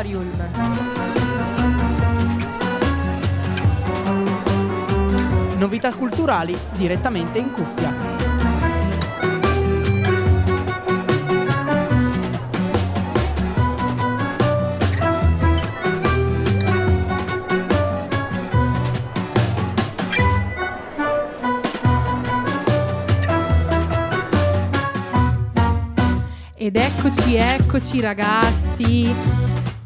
Auditorium. Novità culturali direttamente in cuffia. Ed eccoci, eccoci ragazzi.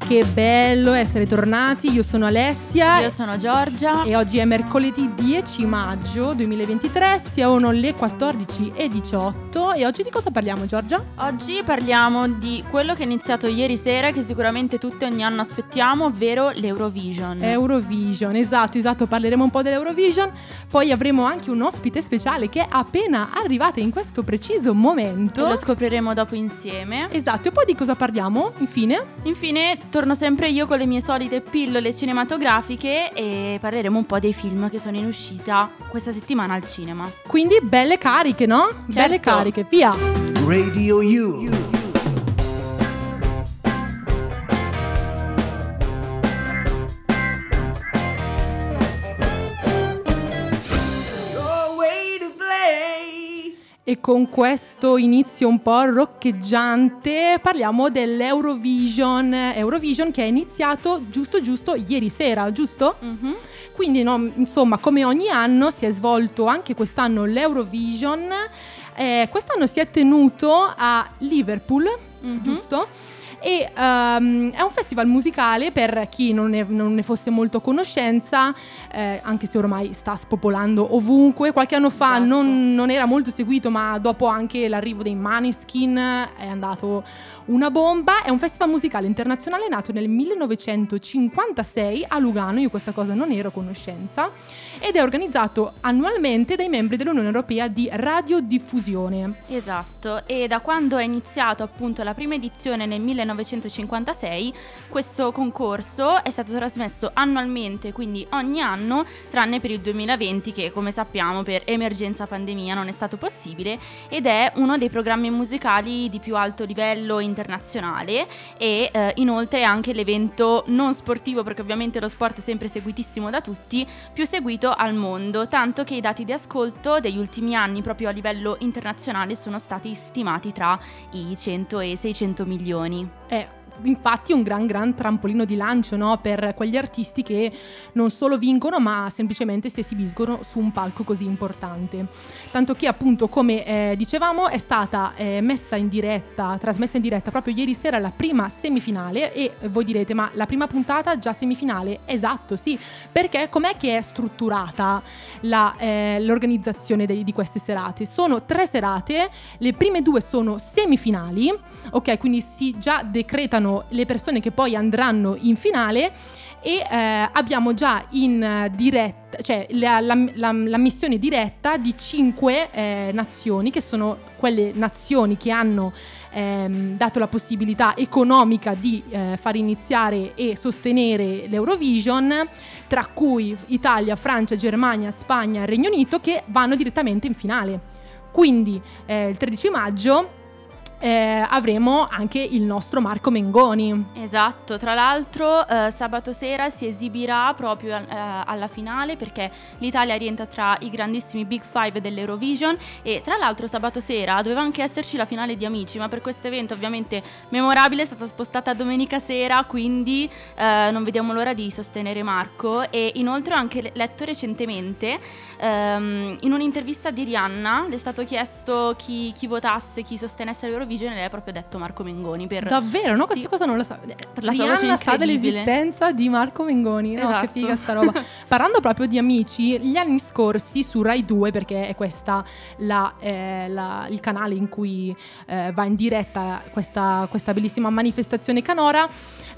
Che bello essere tornati, io sono Alessia. Io sono Giorgia. E oggi è mercoledì 10 maggio 2023, sono le 14.18 e oggi di cosa parliamo Giorgia? Oggi parliamo di quello che è iniziato ieri sera che sicuramente tutti ogni anno aspettiamo, ovvero l'Eurovision. Eurovision, esatto, esatto, parleremo un po' dell'Eurovision, poi avremo anche un ospite speciale che è appena arrivata in questo preciso momento. E lo scopriremo dopo insieme. Esatto, e poi di cosa parliamo infine? Infine torno sempre io con le mie solite pillole cinematografiche e parleremo un po' dei film che sono in uscita questa settimana al cinema. Quindi belle cariche, no? Certo. Belle cariche, via! Radio U. E con questo inizio un po' roccheggiante parliamo dell'Eurovision, Eurovision che è iniziato giusto giusto ieri sera, giusto? Mhm. Quindi no, insomma come ogni anno si è svolto anche quest'anno l'Eurovision, Eh, quest'anno si è tenuto a Liverpool, Mhm. giusto? E ehm, è un festival musicale per chi non ne, non ne fosse molto a conoscenza, eh, anche se ormai sta spopolando ovunque. Qualche anno fa Esatto. non, non era molto seguito, ma dopo anche l'arrivo dei Maneskin è andato una bomba. È un festival musicale internazionale nato nel 1956 a Lugano, io questa cosa non ero a conoscenza, ed è organizzato annualmente dai membri dell'Unione Europea di radiodiffusione. Esatto, e da quando è iniziato appunto la prima edizione nel 1956, questo concorso è stato trasmesso annualmente, quindi ogni anno, tranne per il 2020 che come sappiamo per emergenza pandemia non è stato possibile ed è uno dei programmi musicali di più alto livello internazionale e eh, inoltre anche l'evento non sportivo perché ovviamente lo sport è sempre seguitissimo da tutti, più seguito al mondo, tanto che i dati di ascolto degli ultimi anni proprio a livello internazionale sono stati stimati tra i 100 e i 600 milioni. È infatti un gran gran trampolino di lancio no? per quegli artisti che non solo vincono ma semplicemente si esibiscono su un palco così importante. Tanto che appunto come eh, dicevamo è stata eh, messa in diretta, trasmessa in diretta proprio ieri sera la prima semifinale e voi direte ma la prima puntata già semifinale? Esatto sì, perché com'è che è strutturata la, eh, l'organizzazione dei- di queste serate? Sono tre serate, le prime due sono semifinali, ok? Quindi si già decretano le persone che poi andranno in finale e eh, abbiamo già in diretta, cioè la, la, la- la missione diretta di cinque eh, nazioni, che sono quelle nazioni che hanno ehm, dato la possibilità economica di eh, far iniziare e sostenere l'Eurovision, tra cui Italia, Francia, Germania, Spagna Regno Unito, che vanno direttamente in finale. Quindi eh, il 13 maggio eh, avremo anche il nostro Marco Mengoni. Esatto, tra l'altro eh, sabato sera si esibirà proprio eh, alla finale perché l'Italia rientra tra i grandissimi Big Five dell'Eurovision e tra l'altro sabato sera doveva anche esserci la finale di Amici, ma per questo evento ovviamente memorabile è stata spostata a domenica sera, quindi eh, non vediamo l'ora di sostenere Marco e inoltre ho anche letto recentemente ehm, in un'intervista di Rihanna le è stato chiesto chi, chi votasse, chi sostenesse l'Eurovision e lei ha proprio detto Marco Mengoni per Davvero, no? Sì. Questa cosa non lo sa. la sua voce Rihanna sa dell'esistenza di Marco Mengoni. No, che Esatto. figa sta roba. Parlando proprio di amici, gli anni scorsi su Rai 2, perché è questa la, eh, la- il canale in cui eh, va in diretta questa, questa bellissima manifestazione canora,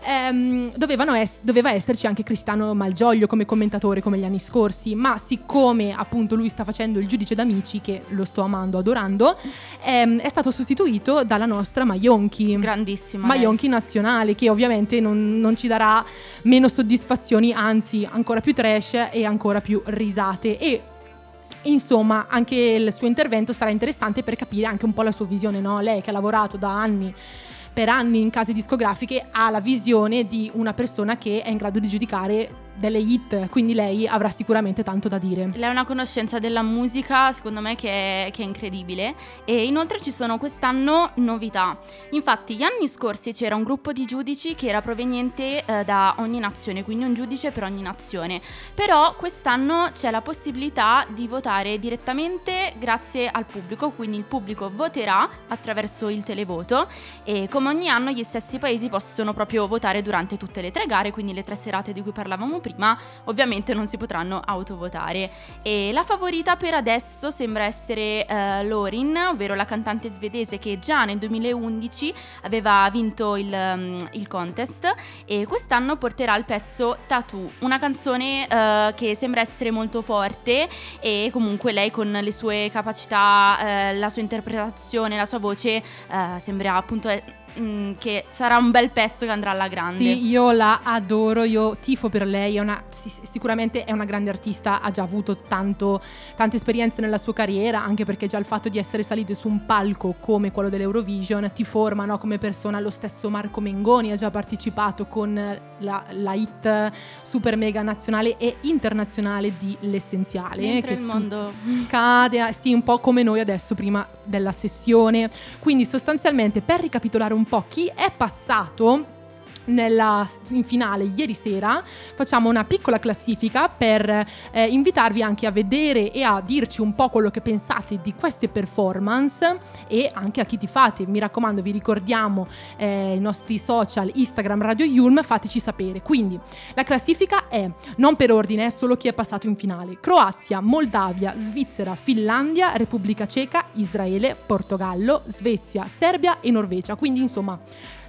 ehm, es- doveva esserci anche Cristiano Malgioglio come commentatore come gli anni scorsi, ma siccome appunto lui sta facendo il giudice d'amici, che lo sto amando, adorando, ehm, è stato sostituito dalla nostra Maionchi. grandissima. Maionchi nazionale che ovviamente non, non ci darà meno soddisfazioni, anzi ancora più trash e ancora più risate e insomma anche il suo intervento sarà interessante per capire anche un po' la sua visione, no? lei che ha lavorato da anni per anni in case discografiche ha la visione di una persona che è in grado di giudicare delle hit, quindi lei avrà sicuramente tanto da dire. Lei ha una conoscenza della musica, secondo me, che è, che è incredibile. E inoltre ci sono quest'anno novità. Infatti, gli anni scorsi c'era un gruppo di giudici che era proveniente eh, da ogni nazione, quindi un giudice per ogni nazione. Però quest'anno c'è la possibilità di votare direttamente grazie al pubblico, quindi il pubblico voterà attraverso il televoto e come ogni anno gli stessi paesi possono proprio votare durante tutte le tre gare, quindi le tre serate di cui parlavamo prima, ovviamente non si potranno autovotare. E la favorita per adesso sembra essere uh, Lorin, ovvero la cantante svedese che già nel 2011 aveva vinto il, um, il contest e quest'anno porterà il pezzo Tattoo, una canzone uh, che sembra essere molto forte e comunque lei con le sue capacità, uh, la sua interpretazione, la sua voce sembra appunto mm, che sarà un bel pezzo che andrà alla grande. Sì, io la adoro, io tifo per lei, è una, sicuramente è una grande artista, ha già avuto tanto, tante esperienze nella sua carriera, anche perché già il fatto di essere salite su un palco come quello dell'Eurovision ti forma no, come persona. Lo stesso Marco Mengoni ha già partecipato con la, la hit super mega nazionale e internazionale di L'Essenziale. Mentre che il mondo cade, sì, un po' come noi adesso prima della sessione. Quindi sostanzialmente per ricapitolare un po' chi è passato nella, in finale ieri sera facciamo una piccola classifica per eh, invitarvi anche a vedere e a dirci un po' quello che pensate di queste performance e anche a chi ti fate. Mi raccomando, vi ricordiamo eh, i nostri social Instagram Radio Yulm, fateci sapere. Quindi la classifica è non per ordine, è solo chi è passato in finale. Croazia, Moldavia, Svizzera, Finlandia, Repubblica Ceca, Israele, Portogallo, Svezia, Serbia e Norvegia. Quindi insomma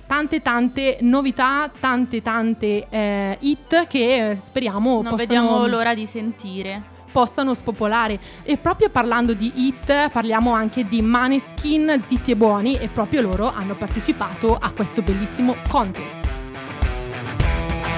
tante tante novità, tante tante eh, hit che eh, speriamo non possano... vediamo l'ora di sentire. possano spopolare. E proprio parlando di hit parliamo anche di Maneskin Zitti e Buoni e proprio loro hanno partecipato a questo bellissimo contest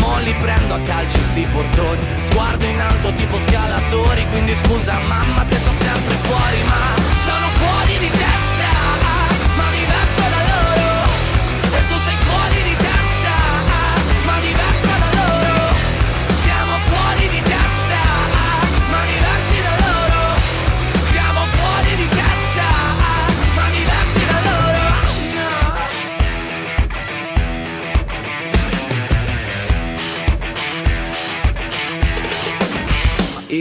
Mo prendo a calci sti portoni. Sguardo in alto tipo scalatori Quindi scusa mamma se sto sempre fuori Ma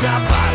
che cosa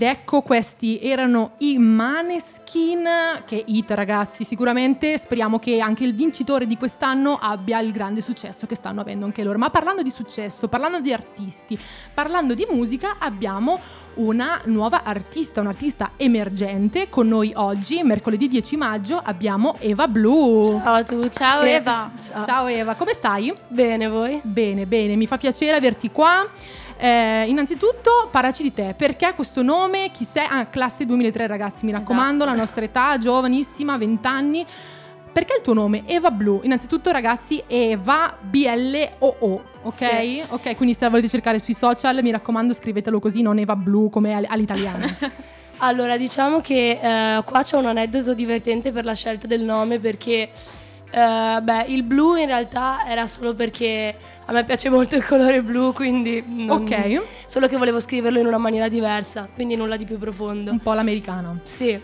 Ed ecco questi erano i Maneskin, che hit ragazzi, sicuramente speriamo che anche il vincitore di quest'anno abbia il grande successo che stanno avendo anche loro. Ma parlando di successo, parlando di artisti, parlando di musica, abbiamo una nuova artista, un'artista emergente con noi oggi, mercoledì 10 maggio, abbiamo Eva Blue. Ciao a tutti. Ciao Eva. Ciao. Ciao Eva, come stai? Bene, voi? Bene, bene, mi fa piacere averti qua. Eh, innanzitutto parlaci di te, perché questo nome, chi sei? Ah, classe 2003 ragazzi, mi raccomando, Esatto. la nostra età, giovanissima, 20 anni. Perché il tuo nome? Eva Blue. Innanzitutto ragazzi, Eva B-L-O-O, ok? Sì. Ok, quindi se la volete cercare sui social, mi raccomando scrivetelo così, non Eva Blue come all- all'italiana. Allora, diciamo che eh, qua c'è un aneddoto divertente per la scelta del nome perché eh, beh, il blu in realtà era solo perché a me piace molto il colore blu, quindi non- ok, solo che volevo scriverlo in una maniera diversa, quindi nulla di più profondo. un po' l'americana. Sì.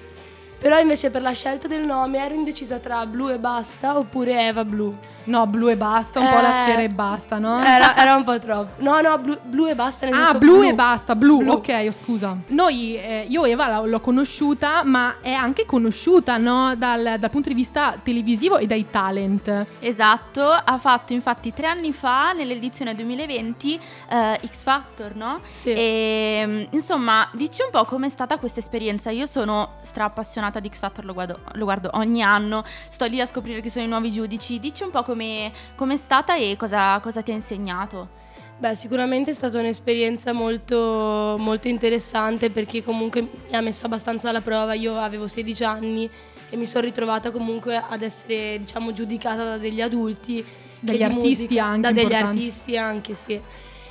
Però invece per la scelta del nome ero indecisa tra blu e basta oppure Eva Blu. No, blu e basta, un po' la Eh, sfera e basta, no? Era, era un po' troppo. No, no, blu, blu e basta nel Ah, senso blu, e basta, blu. Blu. Ok, oh, scusa. Noi, eh, io Eva l'ho conosciuta, ma è anche conosciuta, no? Dal, dal punto di vista televisivo e dai talent. Esatto, ha fatto infatti tre anni fa, nell'edizione 2020, eh, X Factor, no? Sì. E mm, insomma, dici un po' com'è stata questa esperienza. Io sono stra appassionata di X Factor, lo guardo, lo guardo ogni anno, sto lì a scoprire chi sono i nuovi giudici. Dici un po' come com'è stata e cosa, cosa ti ha insegnato. Beh, sicuramente è stata un'esperienza molto, molto interessante perché comunque mi ha messo abbastanza alla prova. Io avevo 16 anni e mi sono ritrovata comunque ad essere, diciamo, giudicata da degli adulti. Dagli artisti musica- anche, Da degli artisti anche, sì,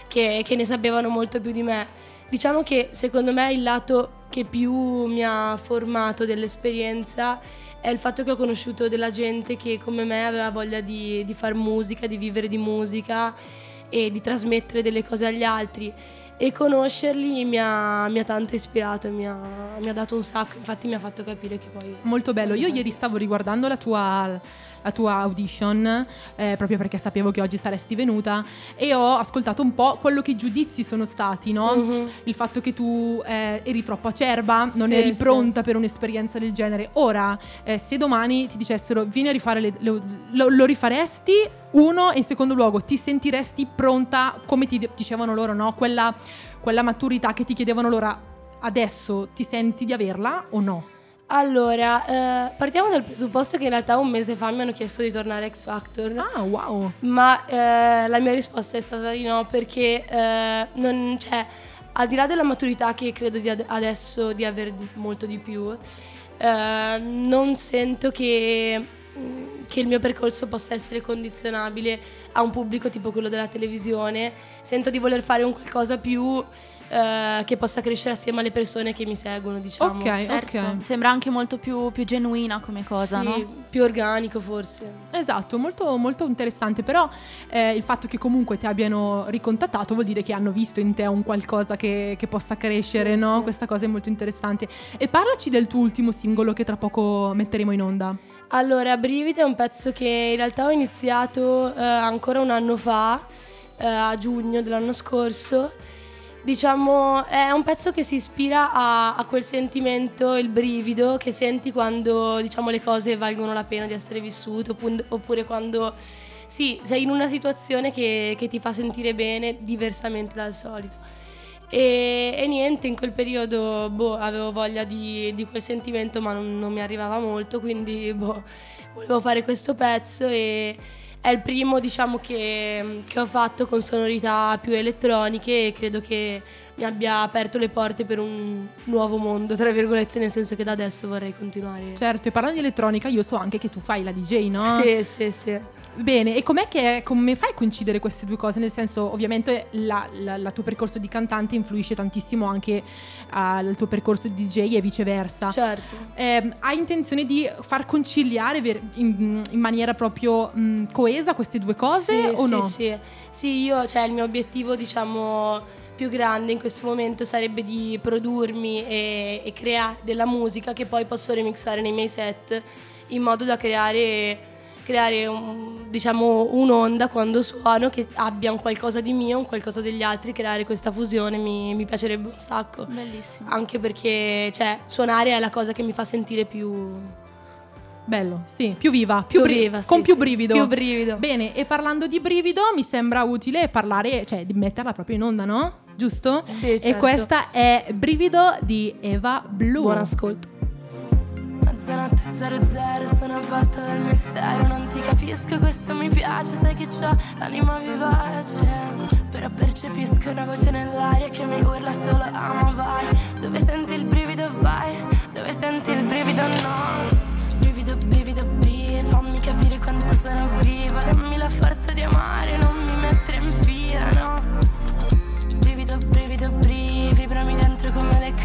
che, che ne sapevano molto più di me. Diciamo che secondo me il lato che più mi ha formato dell'esperienza è il fatto che ho conosciuto della gente che come me aveva voglia di, di fare musica, di vivere di musica e di trasmettere delle cose agli altri. E conoscerli mi ha, mi ha tanto ispirato, mi ha, mi ha dato un sacco, infatti mi ha fatto capire che poi... Molto bello. Io ieri stavo riguardando la tua, la tua audition, eh, proprio perché sapevo che oggi saresti venuta, e ho ascoltato un po' quello che i giudizi sono stati, no? Mhm. Il fatto che tu eh, eri troppo acerba, non Sì, eri sì. pronta per un'esperienza del genere. Ora, eh, se domani ti dicessero vieni a rifare le, le- lo, lo rifaresti? Uno, e in secondo luogo, ti sentiresti pronta come ti dicevano loro, no? Quella, quella maturità che ti chiedevano loro adesso, ti senti di averla o no? Allora, eh, partiamo dal presupposto che in realtà un mese fa mi hanno chiesto di tornare a X Factor. Ah, wow. Ma eh, la mia risposta è stata di no perché eh, non, cioè, al di là della maturità che credo di ad- adesso di avere di- molto di più, eh, non sento che, mm, che il mio percorso possa essere condizionabile a un pubblico tipo quello della televisione. Sento di voler fare un qualcosa più eh, che possa crescere assieme alle persone che mi seguono, diciamo. Ok, Certo, ok. Sembra anche molto più, più genuina come cosa, Sì, no? più organico forse. Esatto, molto, molto interessante, però eh, il fatto che comunque ti abbiano ricontattato vuol dire che hanno visto in te un qualcosa che, che possa crescere, Sì, no? sì. Questa cosa è molto interessante. E parlaci del tuo ultimo singolo che tra poco metteremo in onda. Allora, Brividi è un pezzo che in realtà ho iniziato eh, ancora un anno fa, eh, a giugno dell'anno scorso. Diciamo, è un pezzo che si ispira a, a quel sentimento, il brivido che senti quando diciamo, le cose valgono la pena di essere vissute, oppure quando sì, sei in una situazione che, che ti fa sentire bene diversamente dal solito. E, e niente, in quel periodo boh, avevo voglia di, di quel sentimento, ma non, non mi arrivava molto, quindi boh, volevo fare questo pezzo e è il primo diciamo che, che ho fatto con sonorità più elettroniche e credo che mi abbia aperto le porte per un nuovo mondo, tra virgolette, nel senso che da adesso vorrei continuare. Certo, e parlando di elettronica, io so anche che tu fai la DJ, no? Sì, sì, sì. Bene, e com'è che come fai a coincidere queste due cose? Nel senso, ovviamente, la, la- la tuo percorso di cantante influisce tantissimo anche al tuo percorso di DJ e viceversa. Certo. Eh, hai intenzione di far conciliare ver- in, in maniera proprio mh, coesa queste due cose sì, o sì, no? Sì, sì, io, cioè il mio obiettivo, diciamo, più grande in questo momento sarebbe di produrmi e, e creare della musica che poi posso remixare nei miei set in modo da creare creare un- diciamo un'onda quando suono che abbia un qualcosa di mio, un qualcosa degli altri, creare questa fusione mi, mi piacerebbe un sacco. Bellissimo. Anche perché cioè, suonare è la cosa che mi fa sentire più, Bello, sì, più viva, più, più bri- viva, sì, con più sì, brivido. Più brivido. Bene, e parlando di brivido, mi sembra utile parlare, cioè di metterla proprio in onda, no? Giusto? Sì, E certo. questa è Brivido di Eva Blu. Buon ascolto. Mezzanotte 00 sono avvolta dal mistero Non ti capisco, questo mi piace Sai che c'ho l'anima vivace Però percepisco una voce nell'aria Che mi urla solo amo vai Dove senti il brivido vai. Dove senti il brivido no. Brivido, brivido, brivido Fammi capire quanto sono viva Dammi la forza di amare Non mi mettere in fila, no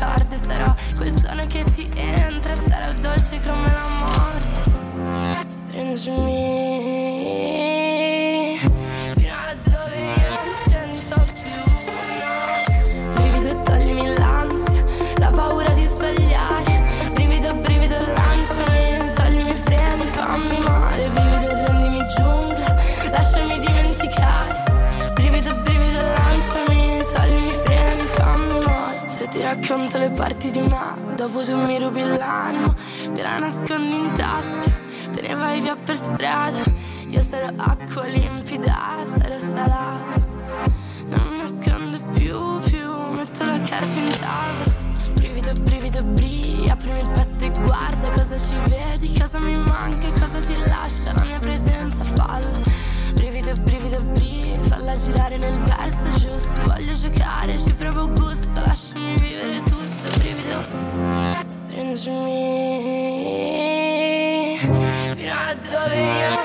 corde Sarò quel suono che ti entra Sarò dolce come la morte. Stringimi Racconto le parti di me Dopo tu mi rubi l'animo. Te la nascondi in tasca Te ne vai via per strada. Io sarò acqua limpida Sarò salata Non mi nascondo più, più Metto la carta in tavola. Brivido, brivido, bri Aprimi il petto e guarda cosa ci vedi Cosa mi manca e cosa ti lascia La mia presenza fallo Brivido, brivido, bri Falla girare nel verso giusto. Voglio giocare, ci provo gusto Lasciami vivere tutto Brivido. Stringimi Fino a dove io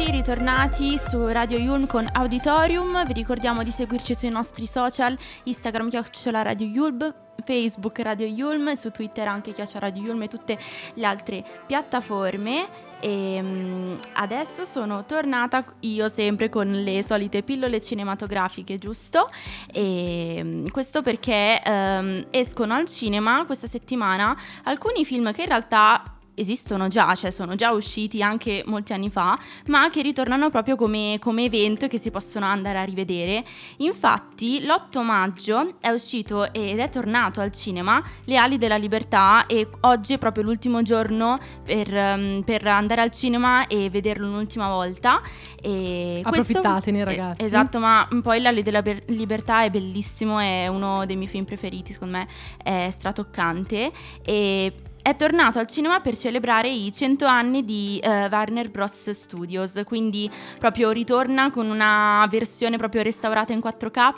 eccoci ritornati su Radio Yulm con Auditorium. Vi ricordiamo di seguirci sui nostri social, Instagram chiocciola Radio Yulm, Facebook Radio Yulm, su Twitter anche chiocciola Radio Yulm e tutte le altre piattaforme. E mm, adesso sono tornata io sempre con le solite pillole cinematografiche, giusto? E mm, questo perché ehm, escono al cinema questa settimana alcuni film che in realtà esistono già, cioè sono già usciti anche molti anni fa, ma che ritornano proprio come, come evento e che si possono andare a rivedere. Infatti, l'8 maggio è uscito ed è tornato al cinema Le ali della libertà e oggi è proprio l'ultimo giorno per, ehm, per andare al cinema e vederlo un'ultima volta. E questo- Approfittatene, eh, ragazzi. Esatto, ma poi Le ali della ber- libertà è bellissimo, è uno dei miei film preferiti, secondo me è stratoccante e è tornato al cinema per celebrare i 100 anni di eh, Warner Bros. Studios, quindi proprio ritorna con una versione proprio restaurata in 4K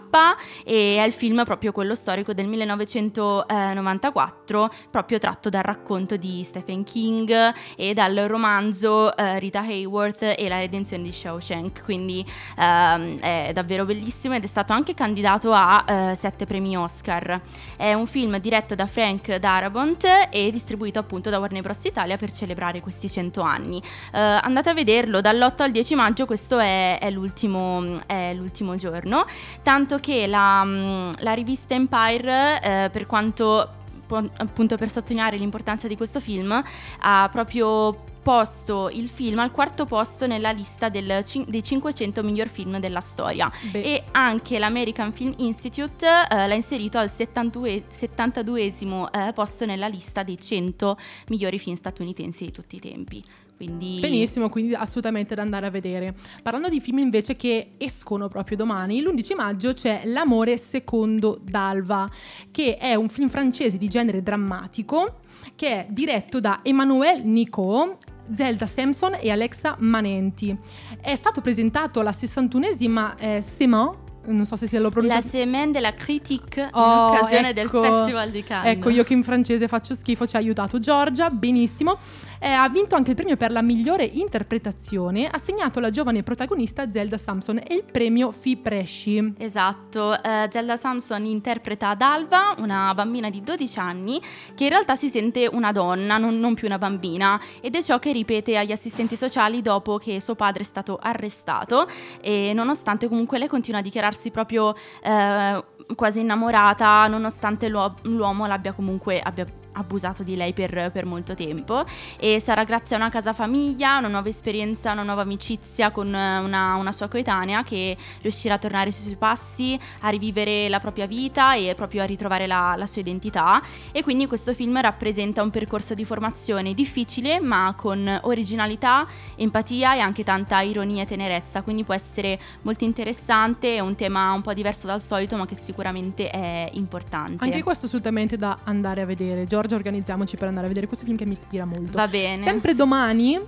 e è il film proprio quello storico del 1994, proprio tratto dal racconto di Stephen King e dal romanzo eh, Rita Hayworth e la redenzione di Shawshank, quindi ehm, è davvero bellissimo ed è stato anche candidato a eh, sette premi Oscar. È un film diretto da Frank Darabont e distribuito appunto da Warner Bros. Italia per celebrare questi 100 anni. Eh, andate a vederlo, dall'8 al 10 maggio questo è, è l'ultimo, è l'ultimo giorno, tanto che la, mm, la rivista Empire, eh, per quanto appunto per sottolineare l'importanza di questo film, ha proprio posto il film al quarto posto nella lista del dei 500 miglior film della storia Beh, e anche l'American Film Institute eh, l'ha inserito al 72 72esimo eh, posto nella lista dei 100 migliori film statunitensi di tutti i tempi. Quindi Benissimo, quindi assolutamente da andare a vedere. Parlando di film invece che escono proprio domani, l'11 maggio c'è L'amore secondo Dalva, che è un film francese di genere drammatico che è diretto da Emmanuel Nicot, Zelda Sampson e Alexa Manenti. È stato presentato alla 61esima eh, Seman non so se sia lo La pronunciato. semaine de la critique Oh, in occasione del ecco. Festival di Cannes. Ecco, io che in francese faccio schifo, ci ha aiutato Giorgia, benissimo. Eh, ha vinto anche il premio per la migliore interpretazione, assegnato alla giovane protagonista Zelda Samson e il premio Fi Presci. Esatto, eh, Zelda Samson interpreta ad Alba, una bambina di 12 anni, che in realtà si sente una donna, non, non più una bambina, ed è ciò che ripete agli assistenti sociali dopo che suo padre è stato arrestato e nonostante comunque lei continua a dichiararsi proprio eh, quasi innamorata, nonostante l'uo- l'uomo l'abbia comunque abbia abusato di lei per, per molto tempo e sarà grazie a una casa famiglia, una nuova esperienza, una nuova amicizia con una, una sua coetanea che riuscirà a tornare sui suoi passi, a rivivere la propria vita e proprio a ritrovare la, la sua identità e quindi questo film rappresenta un percorso di formazione difficile ma con originalità, empatia e anche tanta ironia e tenerezza, quindi può essere molto interessante, è un tema un po' diverso dal solito ma che sicuramente è importante. Anche questo assolutamente da andare a vedere. Giorgia, organizziamoci per andare a vedere questo film che mi ispira molto. Va bene. Sempre domani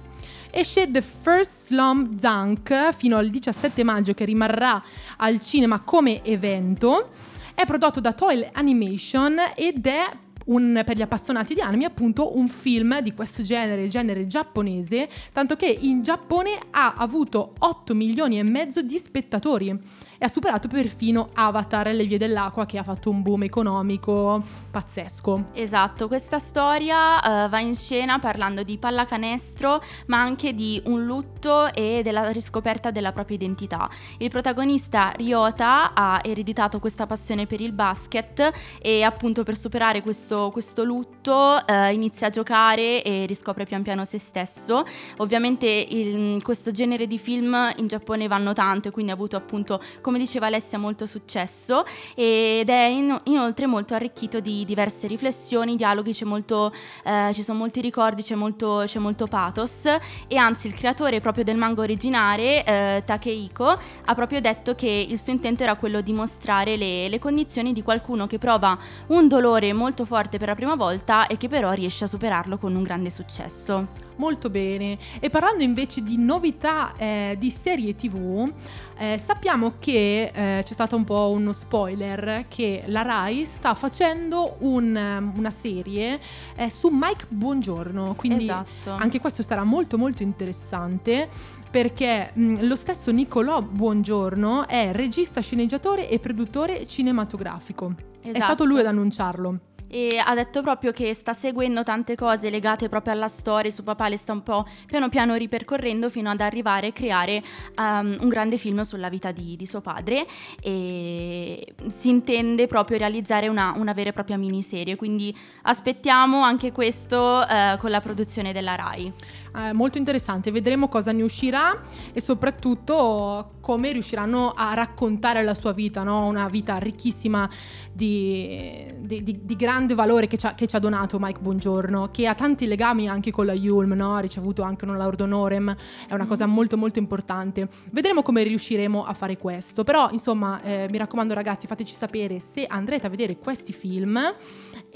esce The First Slum Dunk fino al 17 maggio che rimarrà al cinema come evento. È prodotto da Toil Animation ed è un- per gli appassionati di anime appunto un film di questo genere, il genere giapponese, tanto che in Giappone ha avuto 8 milioni e mezzo di spettatori e ha superato perfino Avatar, le vie dell'acqua che ha fatto un boom economico pazzesco. Esatto, questa storia eh, va in scena parlando di pallacanestro, ma anche di un lutto e della riscoperta della propria identità. Il protagonista Ryota ha ereditato questa passione per il basket e appunto per superare questo, questo lutto eh, inizia a giocare e riscopre pian piano se stesso. Ovviamente il- questo genere di film in Giappone vanno tanto e quindi ha avuto appunto, come diceva Alessia, molto successo ed è in- inoltre molto arricchito di diverse riflessioni, dialoghi, c'è molto, eh, ci sono molti ricordi, c'è molto, c'è molto pathos e anzi il creatore proprio del manga originale, eh, Takehiko, ha proprio detto che il suo intento era quello di mostrare le, le condizioni di qualcuno che prova un dolore molto forte per la prima volta e che però riesce a superarlo con un grande successo. Molto bene. E parlando invece di novità eh, di serie TV, eh, sappiamo che eh, c'è stato un po' uno spoiler che la Rai sta facendo un, um, una serie eh, su Mike Buongiorno. Quindi esatto. anche questo sarà molto molto interessante perché mh, lo stesso Nicolò Buongiorno è regista, sceneggiatore e produttore cinematografico. È Esatto. stato lui ad annunciarlo. E ha detto proprio che sta seguendo tante cose legate proprio alla storia, suo papà le sta un po' piano piano ripercorrendo fino ad arrivare a creare um, un grande film sulla vita di, di suo padre e si intende proprio realizzare una, una vera e propria miniserie, quindi aspettiamo anche questo eh, con la produzione della RAI. Eh, molto interessante, vedremo cosa ne uscirà e soprattutto come riusciranno a raccontare la sua vita, no? una vita ricchissima di, di- di- di grande valore che ci, ha, che ci ha donato Mike Buongiorno, che ha tanti legami anche con la Yulm, no? ha ricevuto anche un laudo honorem, è una cosa molto molto importante. Vedremo come riusciremo a fare questo, però insomma eh, mi raccomando ragazzi fateci sapere se andrete a vedere questi film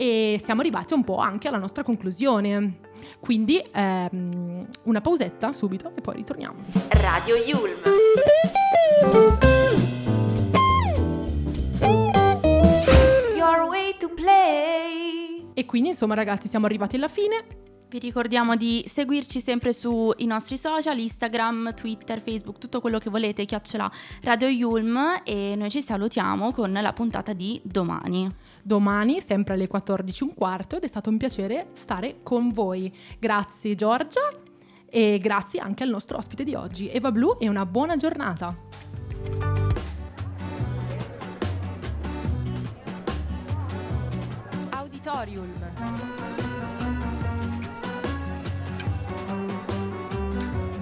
e siamo arrivati un po' anche alla nostra conclusione. Quindi ehm, una pausetta subito e poi ritorniamo. Radio Yulm. Your way to play. E quindi insomma ragazzi siamo arrivati alla fine. Vi ricordiamo di seguirci sempre sui nostri social, Instagram, Twitter, Facebook, tutto quello che volete, chiocciola Radio Yulm e noi ci salutiamo con la puntata di domani. Domani sempre alle 14.15 ed è stato un piacere stare con voi. Grazie Giorgia e grazie anche al nostro ospite di oggi, Eva Blu e una buona giornata. Auditorium.